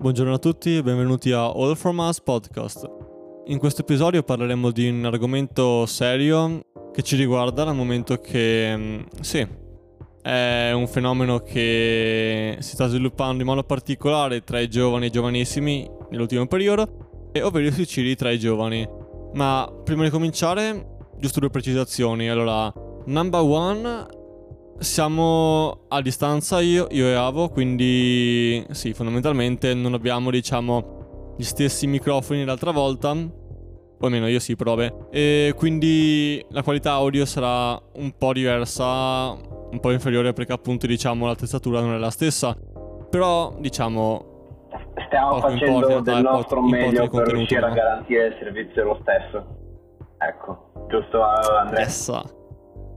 Buongiorno a tutti e benvenuti a All From Us Podcast. In questo episodio parleremo di un argomento serio che ci riguarda dal momento che, mm, sì, è un fenomeno che si sta sviluppando in modo particolare tra i giovani e giovanissimi nell'ultimo periodo, ovvero i suicidi tra i giovani. Ma prima di cominciare, giusto due precisazioni. Allora, number one, siamo a distanza io, io e Avo, quindi sì, fondamentalmente non abbiamo, diciamo, gli stessi microfoni dell'altra volta, o almeno io sì, prove. E quindi la qualità audio sarà un po' diversa, un po' inferiore perché appunto, diciamo, la testatura non è la stessa. Però, diciamo, stiamo facendo importa, del nostro meglio per riuscire a garantire il servizio lo stesso. Ecco, giusto Andrea? Essa.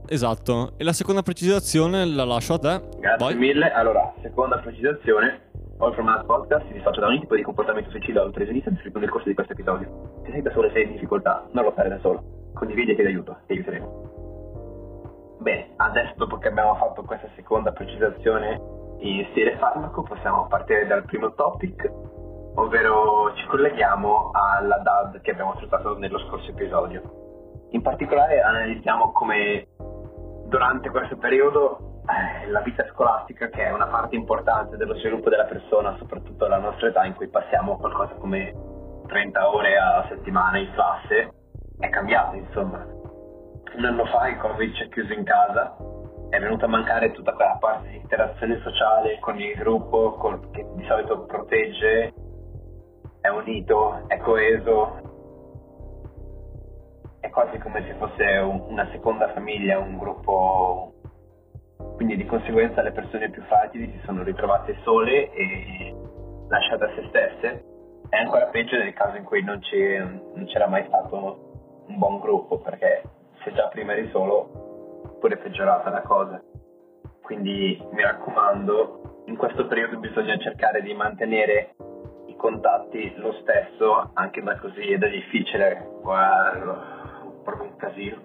Esatto. E la seconda precisazione la lascio a te. Grazie Vai. mille. Allora, seconda precisazione. All from Us Podcast si dissocia da ogni tipo di comportamento suicidario preso in senso nel corso di questo episodio. Se sei da solo e sei in difficoltà, non lo fare da solo. Condividi e chiedi aiuto, ti aiuteremo. Bene, adesso dopo che abbiamo fatto questa seconda precisazione in stile farmaco, possiamo partire dal primo topic, ovvero ci colleghiamo alla DAD che abbiamo trattato nello scorso episodio. In particolare analizziamo come durante questo periodo eh, la vita scolastica, che è una parte importante dello sviluppo della persona, soprattutto alla nostra età, in cui passiamo qualcosa come 30 ore a settimana in classe, è cambiata insomma. Un anno fa il Covid ci ha chiuso in casa, è venuta a mancare tutta quella parte di interazione sociale con il gruppo con, che di solito protegge, è unito, è coeso, è quasi come se fosse un, una seconda famiglia, un gruppo. Quindi di conseguenza le persone più fragili si sono ritrovate sole e lasciate a se stesse. È ancora peggio nel caso in cui non, non c'era mai stato un buon gruppo, perché se già prima eri solo, pure peggiorata la cosa. Quindi mi raccomando, in questo periodo bisogna cercare di mantenere i contatti lo stesso, anche da così è difficile. Guarda, proprio un casino.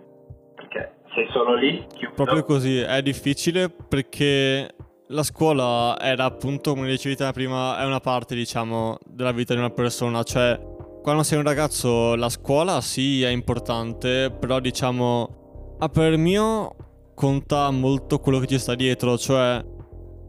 Perché sei solo lì, chiuso. Proprio così, è difficile perché la scuola era appunto, come dicevi te prima, è una parte, diciamo, della vita di una persona. Cioè, quando sei un ragazzo, la scuola sì è importante, però diciamo, a per mio conta molto quello che ci sta dietro. Cioè,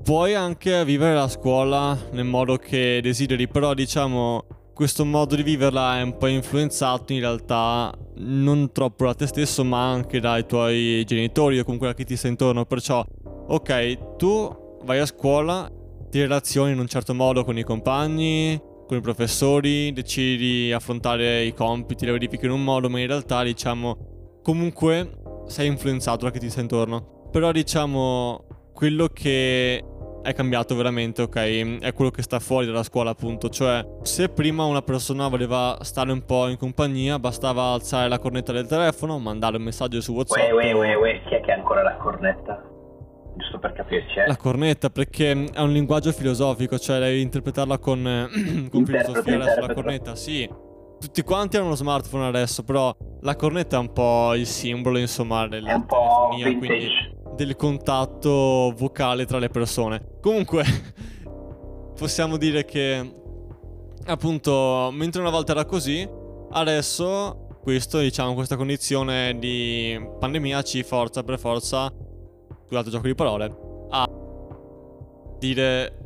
puoi anche vivere la scuola nel modo che desideri, però diciamo questo modo di viverla è un po' influenzato in realtà non troppo da te stesso ma anche dai tuoi genitori o comunque da chi ti sta intorno. Perciò ok tu vai a scuola ti relazioni in un certo modo con i compagni con i professori decidi di affrontare i compiti le verifiche in un modo ma in realtà diciamo comunque sei influenzato da chi ti sta intorno. Però diciamo quello che è cambiato veramente, ok? È quello che sta fuori dalla scuola, appunto. Cioè, se prima una persona voleva stare un po' in compagnia, bastava alzare la cornetta del telefono, mandare un messaggio su WhatsApp. Uè, uè, uè, uè, chi è che ha ancora la cornetta? Giusto per capirci, eh? La cornetta, perché è un linguaggio filosofico, cioè devi interpretarla con, con filosofia adesso. La cornetta, sì. Tutti quanti hanno uno smartphone adesso, però la cornetta è un po' il simbolo, insomma, della vintage. quindi del contatto vocale tra le persone. Comunque, possiamo dire che appunto, mentre una volta era così, adesso questo, diciamo, questa condizione di pandemia ci forza per forza, scusate il gioco di parole, a dire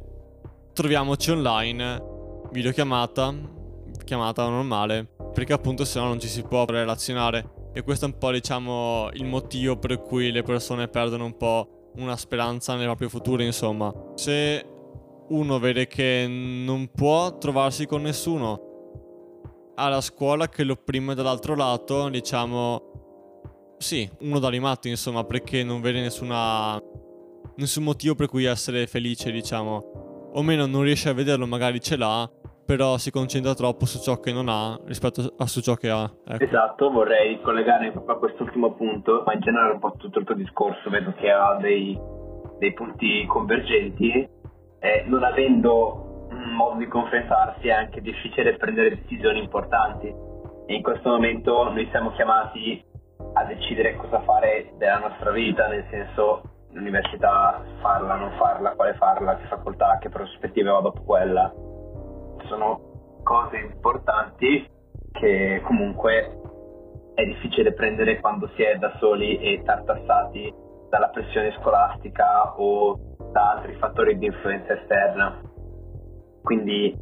troviamoci online, videochiamata, chiamata normale, perché appunto se no non ci si può relazionare. E questo è un po', diciamo, il motivo per cui le persone perdono un po' una speranza nel proprio futuro, insomma. Se uno vede che non può trovarsi con nessuno, ha la scuola che lo opprime dall'altro lato, diciamo... Sì, uno da rimatti, insomma, perché non vede nessuna... nessun motivo per cui essere felice, diciamo. O meno non riesce a vederlo, magari ce l'ha, però si concentra troppo su ciò che non ha rispetto a su ciò che ha. Ecco. Esatto, vorrei collegare proprio a quest'ultimo punto, ma in generale un po' tutto il tuo discorso vedo che ha dei, dei punti convergenti. Eh, non avendo un modo di confrontarsi è anche difficile prendere decisioni importanti e in questo momento noi siamo chiamati a decidere cosa fare della nostra vita, nel senso l'università farla, non farla, quale farla, che facoltà, che prospettive va dopo quella sono cose importanti che comunque è difficile prendere quando si è da soli e tartassati dalla pressione scolastica o da altri fattori di influenza esterna. Quindi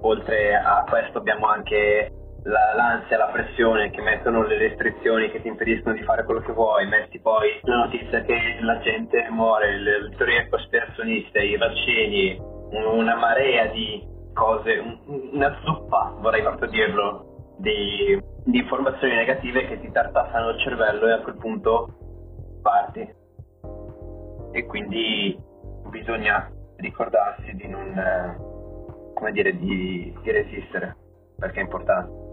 oltre a questo abbiamo anche la, l'ansia, la pressione che mettono le restrizioni che ti impediscono di fare quello che vuoi, metti poi la notizia che la gente muore, le teorie cospirazioniste, i vaccini, una marea di cose, una zuppa, vorrei proprio dirlo, di, di informazioni negative che ti tartassano il cervello e a quel punto parti. E quindi bisogna ricordarsi di non, come dire, di, di resistere, perché è importante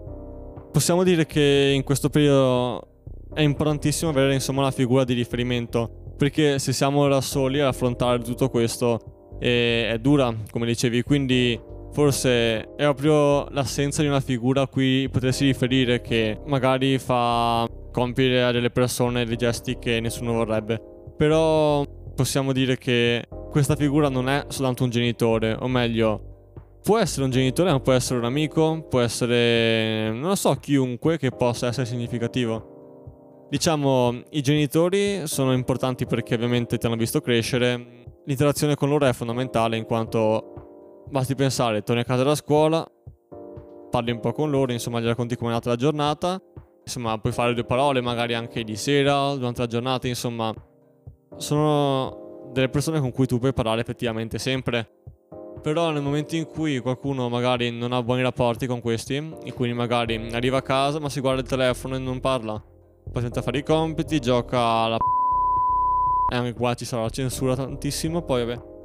possiamo dire che in questo periodo è importantissimo avere insomma una figura di riferimento perché se siamo da soli ad affrontare tutto questo è, è dura come dicevi quindi forse è proprio l'assenza di una figura a cui potersi riferire che magari fa compiere a delle persone dei gesti che nessuno vorrebbe però possiamo dire che questa figura non è soltanto un genitore o meglio Può essere un genitore, ma può essere un amico, può essere, non lo so, chiunque che possa essere significativo. Diciamo, i genitori sono importanti perché ovviamente ti hanno visto crescere. L'interazione con loro è fondamentale in quanto basti pensare, torni a casa da scuola, parli un po' con loro, insomma gli racconti come è andata la giornata, insomma puoi fare due parole magari anche di sera, durante la giornata, insomma. Sono delle persone con cui tu puoi parlare effettivamente sempre. Però nel momento in cui qualcuno magari non ha buoni rapporti con questi, e quindi magari arriva a casa ma si guarda il telefono e non parla, poi tenta fare i compiti, gioca alla e anche qua ci sarà la censura tantissimo, poi vabbè.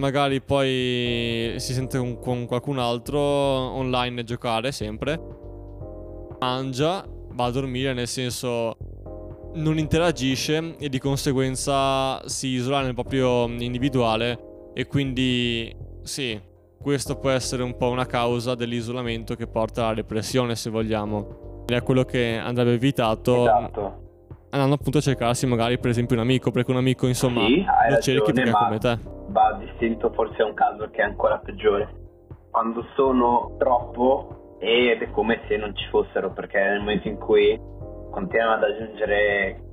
Magari poi si sente con, con qualcun altro online a giocare sempre. Mangia, va a dormire, nel senso non interagisce e di conseguenza si isola nel proprio individuale e quindi sì, questo può essere un po' una causa dell'isolamento che porta alla depressione, se vogliamo. Ed è quello che andrebbe evitato. Esatto. Andando appunto a cercarsi magari per esempio un amico, perché un amico insomma sì, lo cerchi perché è come te. Va distinto forse è un caso che è ancora peggiore. Quando sono troppo ed è come se non ci fossero, perché nel momento in cui continuano ad aggiungere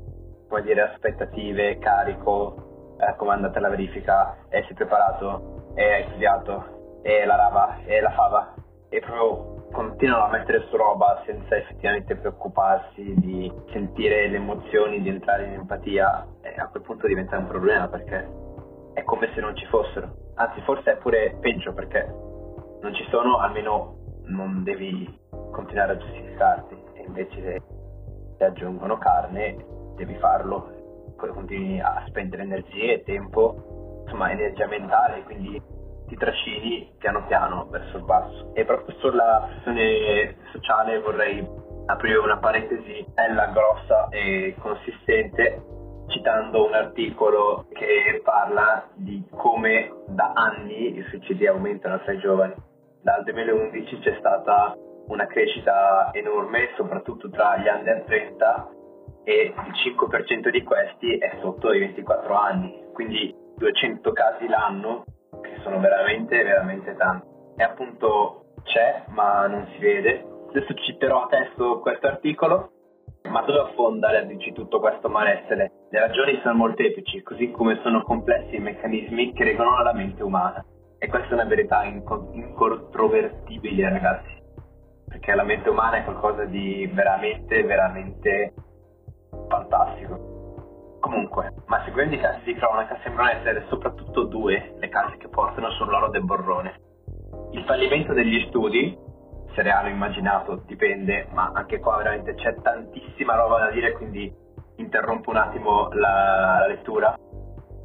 come dire, aspettative, carico, eh, come è andata la verifica, e sei preparato, e hai studiato, e la rava, e la fava, e proprio continuano a mettere su roba senza effettivamente preoccuparsi di sentire le emozioni, di entrare in empatia, e a quel punto diventa un problema perché è come se non ci fossero. Anzi, forse è pure peggio perché non ci sono, almeno non devi continuare a giustificarti, e invece se ti aggiungono carne devi farlo continui a spendere energie tempo, insomma energia mentale, quindi ti trascini piano piano verso il basso. E proprio sulla questione sociale vorrei aprire una parentesi bella, grossa e consistente, citando un articolo che parla di come da anni i suicidi aumentano tra i giovani. Dal 2011 c'è stata una crescita enorme, soprattutto tra gli under 30 e il 5% di questi è sotto i 24 anni, quindi 200 casi l'anno, che sono veramente, veramente tanti. E appunto c'è, ma non si vede. Adesso citerò a testo questo articolo, ma dove affonda dici tutto questo malessere? Le ragioni sono molteplici, così come sono complessi i meccanismi che regolano la mente umana. E questa è una verità incontrovertibile, ragazzi. Perché la mente umana è qualcosa di veramente, veramente fantastico. Comunque, ma seguendo i casi di cronaca sembrano essere soprattutto due le case che portano sull'oro del borrone. Il fallimento degli studi, reale o immaginato dipende, ma anche qua veramente c'è tantissima roba da dire, quindi interrompo un attimo la, la lettura.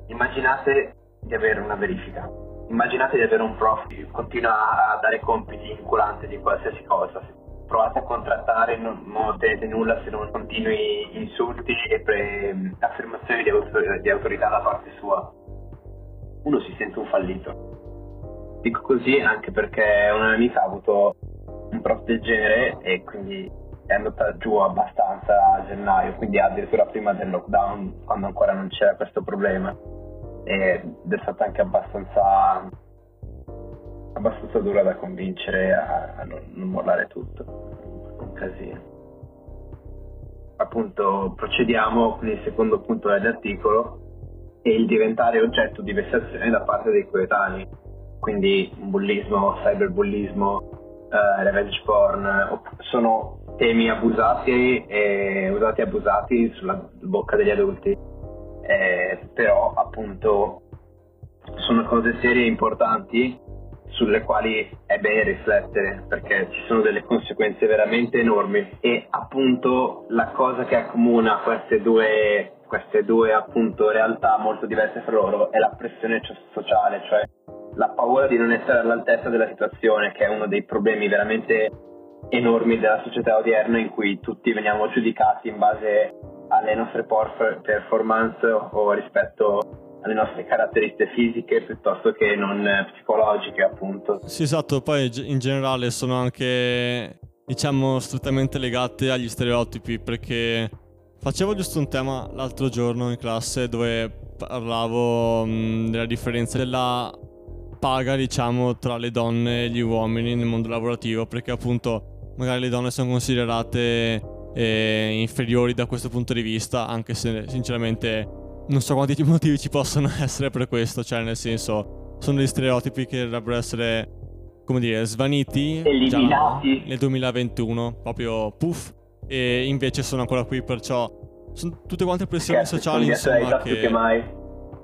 Immaginate di avere una verifica. Immaginate di avere un prof che continua a dare compiti inculanti di qualsiasi cosa, provate a contrattare, non, non ottenete nulla se non continui insulti e pre- affermazioni di, autor- di autorità da parte sua. Uno si sente un fallito. Dico così anche perché una mia amica ha avuto del genere e quindi è andata giù abbastanza a gennaio, quindi addirittura prima del lockdown, quando ancora non c'era questo problema. Ed è stata anche abbastanza abbastanza dura da convincere a, a non, non mollare tutto. Un casino. Appunto, procediamo con il secondo punto dell'articolo e il diventare oggetto di vessazione da parte dei coetanei. Quindi bullismo, cyberbullismo, eh, revenge porn, sono temi abusati e usati e abusati sulla bocca degli adulti. Eh, però appunto sono cose serie e importanti sulle quali è bene riflettere perché ci sono delle conseguenze veramente enormi e appunto la cosa che accomuna queste due, queste due appunto realtà molto diverse fra loro è la pressione sociale, cioè la paura di non essere all'altezza della situazione che è uno dei problemi veramente enormi della società odierna in cui tutti veniamo giudicati in base alle nostre performance o rispetto alle nostre caratteristiche fisiche piuttosto che non psicologiche, appunto. Sì, esatto, poi in generale sono anche, diciamo, strettamente legate agli stereotipi, perché facevo giusto un tema l'altro giorno in classe dove parlavo mh, della differenza della paga, diciamo, tra le donne e gli uomini nel mondo lavorativo, perché appunto magari le donne sono considerate eh, inferiori da questo punto di vista, anche se sinceramente non so quanti motivi ci possono essere per questo, cioè nel senso sono degli stereotipi che dovrebbero essere, come dire, svaniti eliminati nel 2021, proprio puff, e invece sono ancora qui, perciò sono tutte quante pressioni che sociali insomma che... che mai.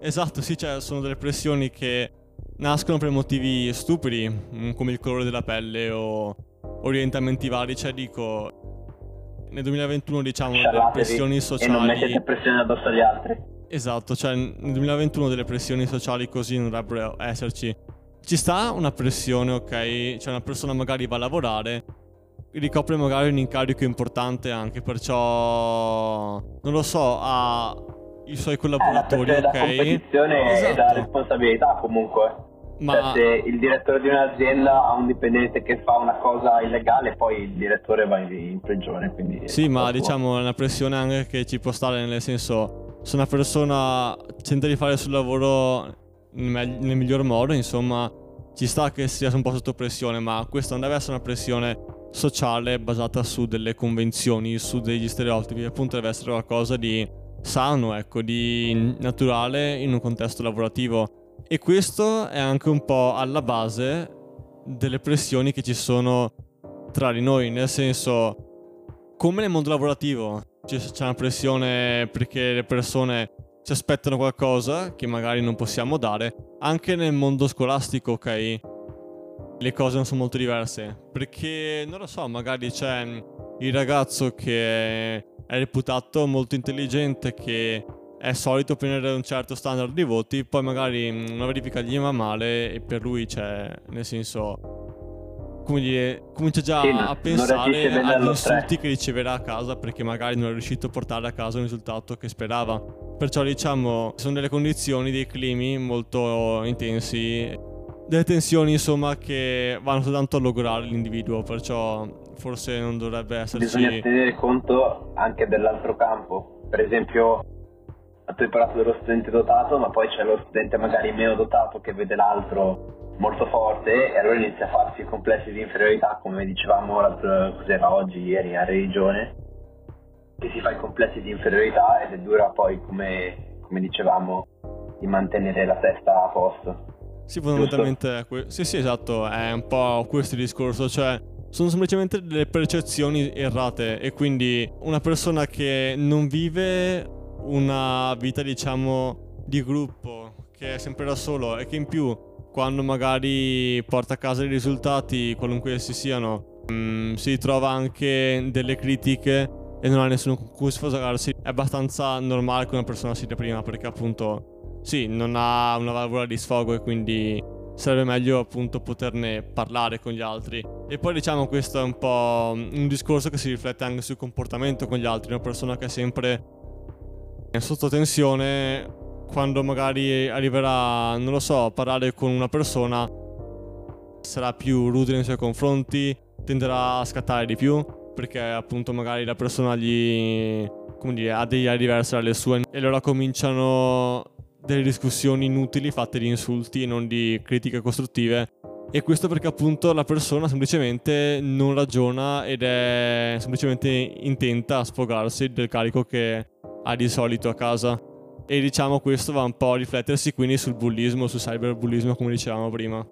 Esatto, sì, cioè sono delle pressioni che nascono per motivi stupidi, mm, come il colore della pelle o orientamenti vari, cioè dico nel 2021 diciamo delle pressioni sociali e non mettete pressione addosso agli altri Esatto, cioè nel 2021 delle pressioni sociali così non dovrebbero esserci. Ci sta una pressione, ok? Cioè una persona magari va a lavorare, ricopre magari un incarico importante anche, perciò non lo so, ha i suoi collaboratori, eh, ok? La competizione esatto. e la responsabilità comunque. Ma... Cioè, se il direttore di un'azienda ha un dipendente che fa una cosa illegale, poi il direttore va in prigione. sì, ma diciamo è una pressione anche che ci può stare, nel senso se una persona tenta di fare il suo lavoro nel, nel miglior modo, insomma, ci sta che sia un po' sotto pressione, ma questa non deve essere una pressione sociale basata su delle convenzioni, su degli stereotipi, appunto deve essere qualcosa di sano, ecco, di naturale in un contesto lavorativo. E questo è anche un po' alla base delle pressioni che ci sono tra di noi, nel senso, come nel mondo lavorativo c'è una pressione perché le persone ci aspettano qualcosa che magari non possiamo dare. Anche nel mondo scolastico, ok? Le cose non sono molto diverse. Perché, non lo so, magari c'è il ragazzo che è reputato molto intelligente, che è solito ottenere un certo standard di voti, poi magari una verifica gli va male e per lui c'è, nel senso, come dire, comincia già sì, a pensare agli insulti che riceverà a casa perché magari non è riuscito a portare a casa un risultato che sperava. Perciò diciamo, sono delle condizioni, dei climi molto intensi, delle tensioni insomma che vanno soltanto a logorare l'individuo, perciò forse non dovrebbe esserci... Bisogna tenere conto anche dell'altro campo, per esempio parlato dello studente dotato, ma poi c'è lo studente magari meno dotato che vede l'altro molto forte e allora inizia a farsi complessi di inferiorità, come dicevamo l'altro, cos'era oggi, ieri, a religione, che si fa i complessi di inferiorità ed è dura poi, come, come dicevamo, di mantenere la testa a posto. Sì, fondamentalmente, que- sì, sì, esatto, è un po' questo il discorso, cioè sono semplicemente delle percezioni errate e quindi una persona che non vive una vita diciamo di gruppo che è sempre da solo e che in più quando magari porta a casa i risultati qualunque essi siano mh, mm, si trova anche delle critiche e non ha nessuno con cui sfogarsi. È abbastanza normale che una persona sia prima perché appunto sì non ha una valvola di sfogo e quindi sarebbe meglio appunto poterne parlare con gli altri. E poi diciamo questo è un po' un discorso che si riflette anche sul comportamento con gli altri una persona che è sempre sotto tensione quando magari arriverà, non lo so, a parlare con una persona sarà più rude nei suoi confronti, tenderà a scattare di più perché appunto magari la persona gli come dire, ha degli idee diverse dalle sue e allora cominciano delle discussioni inutili fatte di insulti e non di critiche costruttive. E questo perché appunto la persona semplicemente non ragiona ed è semplicemente intenta a sfogarsi del carico che ha di solito a casa. E diciamo questo va un po' a riflettersi quindi sul bullismo, sul cyberbullismo come dicevamo prima.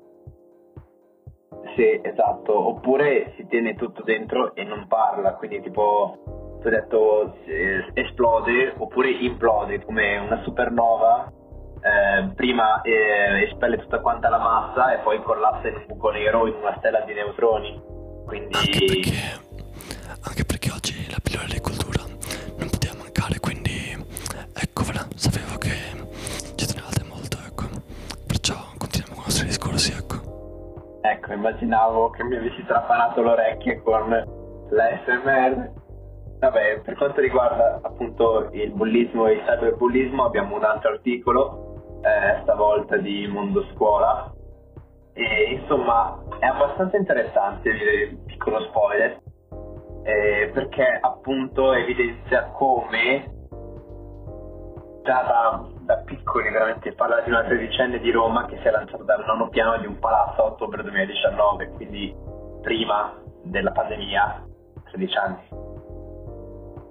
Sì, esatto, oppure si tiene tutto dentro e non parla, quindi tipo, tu hai detto eh, esplode oppure implode come una supernova eh, prima eh, espelle tutta quanta la massa e poi collassa in un buco nero in una stella di neutroni. Quindi... Anche perché, anche perché oggi la pillola di cultura non poteva mancare, quindi eccovela, sapevo che ci tenevate molto, ecco. Perciò continuiamo con i nostri discorsi, ecco. Ecco, immaginavo che mi avessi trapanato le orecchie con l'ASMR. Vabbè, per quanto riguarda appunto il bullismo e il cyberbullismo abbiamo un altro articolo eh, stavolta di Mondo Scuola. E insomma è abbastanza interessante, piccolo spoiler, eh, perché appunto evidenzia come già da, da, piccoli veramente parla di una tredicenne di Roma che si è lanciata dal nono piano di un palazzo a ottobre 2019, quindi prima della pandemia, 13 anni.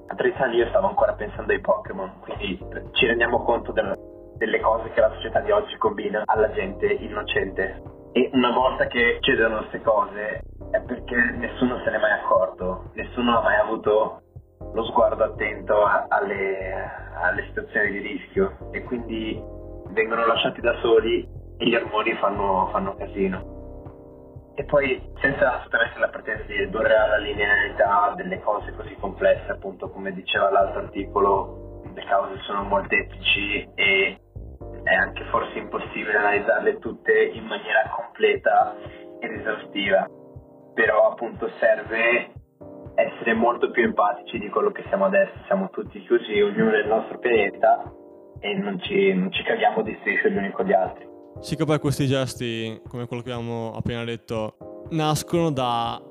A 13 anni io stavo ancora pensando ai Pokémon, quindi ci rendiamo conto del, delle cose che la società di oggi combina alla gente innocente. E una volta che succedono queste cose è perché nessuno se n'è mai accorto, nessuno ha mai avuto lo sguardo attento alle, alle situazioni di rischio e quindi vengono lasciati da soli e gli ormoni fanno, fanno casino. E poi senza assolutamente la pretesa di ridurre alla linearità delle cose così complesse, appunto come diceva l'altro articolo, le cause sono molteplici e è anche forse impossibile analizzarle tutte in maniera completa ed esaustiva, però appunto serve essere molto più empatici di quello che siamo adesso, siamo tutti chiusi ognuno nel nostro pianeta e non ci, non ci caviamo di striscio gli uni con gli altri. Sì che poi questi gesti, come quello che abbiamo appena detto, nascono da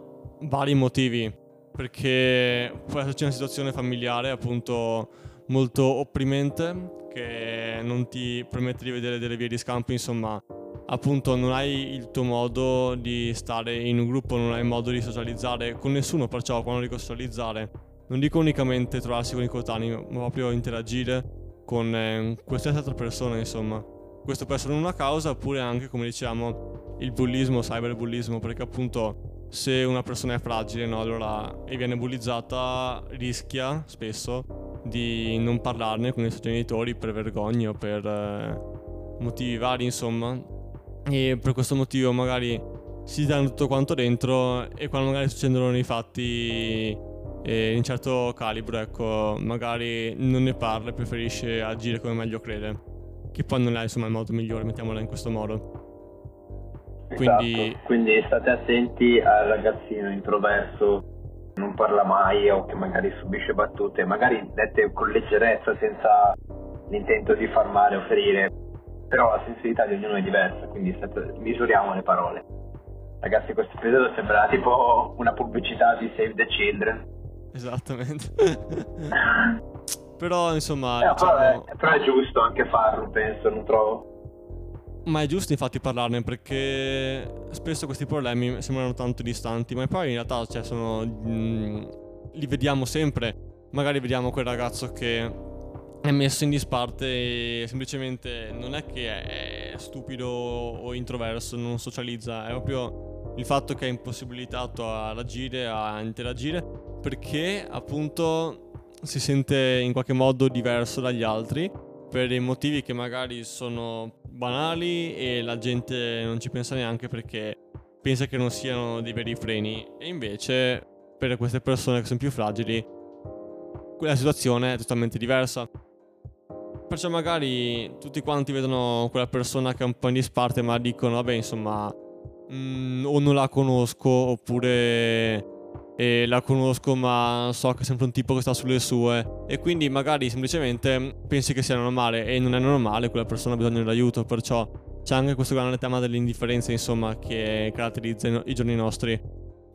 vari motivi, perché può esserci una situazione familiare appunto molto opprimente che non ti permette di vedere delle vie di scampo, insomma, appunto non hai il tuo modo di stare in un gruppo, non hai modo di socializzare con nessuno, perciò quando dico socializzare non dico unicamente trovarsi con i coetanei, ma proprio interagire con eh, qualsiasi altra persona, insomma. Questo può essere una causa, oppure anche, come diciamo, il bullismo, cyberbullismo, perché appunto se una persona è fragile, no, allora e viene bullizzata, rischia spesso di non parlarne con i suoi genitori per vergogna o per eh, motivi vari, insomma. E per questo motivo magari si danno tutto quanto dentro e quando magari succedono dei fatti eh, in certo calibro, ecco, magari non ne parla e preferisce agire come meglio crede. Che poi non è insomma il modo migliore, mettiamola in questo modo. Quindi... Esatto. Quindi state attenti al ragazzino introverso non parla mai o che magari subisce battute, magari dette con leggerezza senza l'intento di far male o ferire, però la sensibilità di ognuno è diversa, quindi misuriamo le parole. Ragazzi, questo episodio sembra tipo una pubblicità di Save the Children. Esattamente. però insomma... Eh, diciamo... però, è, però è giusto anche farlo, penso, non trovo. Ma è giusto infatti parlarne perché spesso questi problemi sembrano tanto distanti, ma poi in realtà cioè, sono, mm, li vediamo sempre. Magari vediamo quel ragazzo che è messo in disparte semplicemente non è che è stupido o introverso, non socializza, è proprio il fatto che è impossibilitato ad agire, a interagire, perché appunto si sente in qualche modo diverso dagli altri per dei motivi che magari sono banali e la gente non ci pensa neanche perché pensa che non siano dei veri freni e invece per queste persone che sono più fragili quella situazione è totalmente diversa. Perciò magari tutti quanti vedono quella persona che è un po' in disparte ma dicono vabbè insomma mm, o non la conosco oppure e la conosco ma so che è sempre un tipo che sta sulle sue e quindi magari semplicemente pensi che sia normale e non è normale, quella persona ha bisogno dell'aiuto, perciò c'è anche questo grande tema dell'indifferenza insomma che caratterizza i giorni nostri.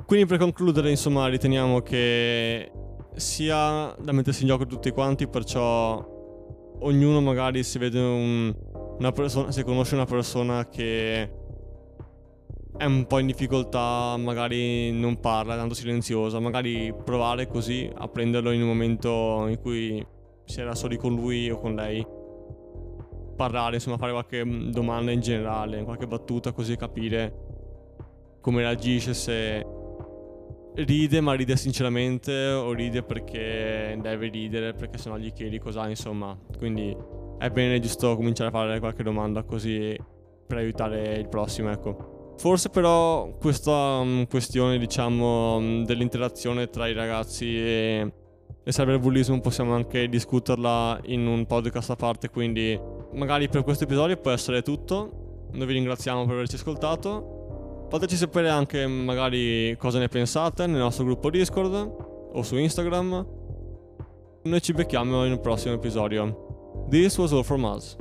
Quindi per concludere insomma riteniamo che sia da mettersi in gioco tutti quanti, perciò ognuno magari si vede un, una persona, se conosce una persona che è un po' in difficoltà, magari non parla, è tanto silenziosa, magari provare così a prenderlo in un momento in cui si era soli con lui o con lei. Parlare, insomma, fare qualche domanda in generale, qualche battuta così capire come reagisce se ride ma ride sinceramente o ride perché deve ridere perché sennò gli chiedi cos'ha insomma. Quindi è bene giusto cominciare a fare qualche domanda così per aiutare il prossimo ecco. Forse però questa um, questione diciamo um, dell'interazione tra i ragazzi e il cyberbullismo possiamo anche discuterla in un podcast a parte quindi magari per questo episodio può essere tutto. Noi vi ringraziamo per averci ascoltato Fateci sapere anche magari cosa ne pensate nel nostro gruppo Discord o su Instagram. Noi ci becchiamo in un prossimo episodio. This was all from us.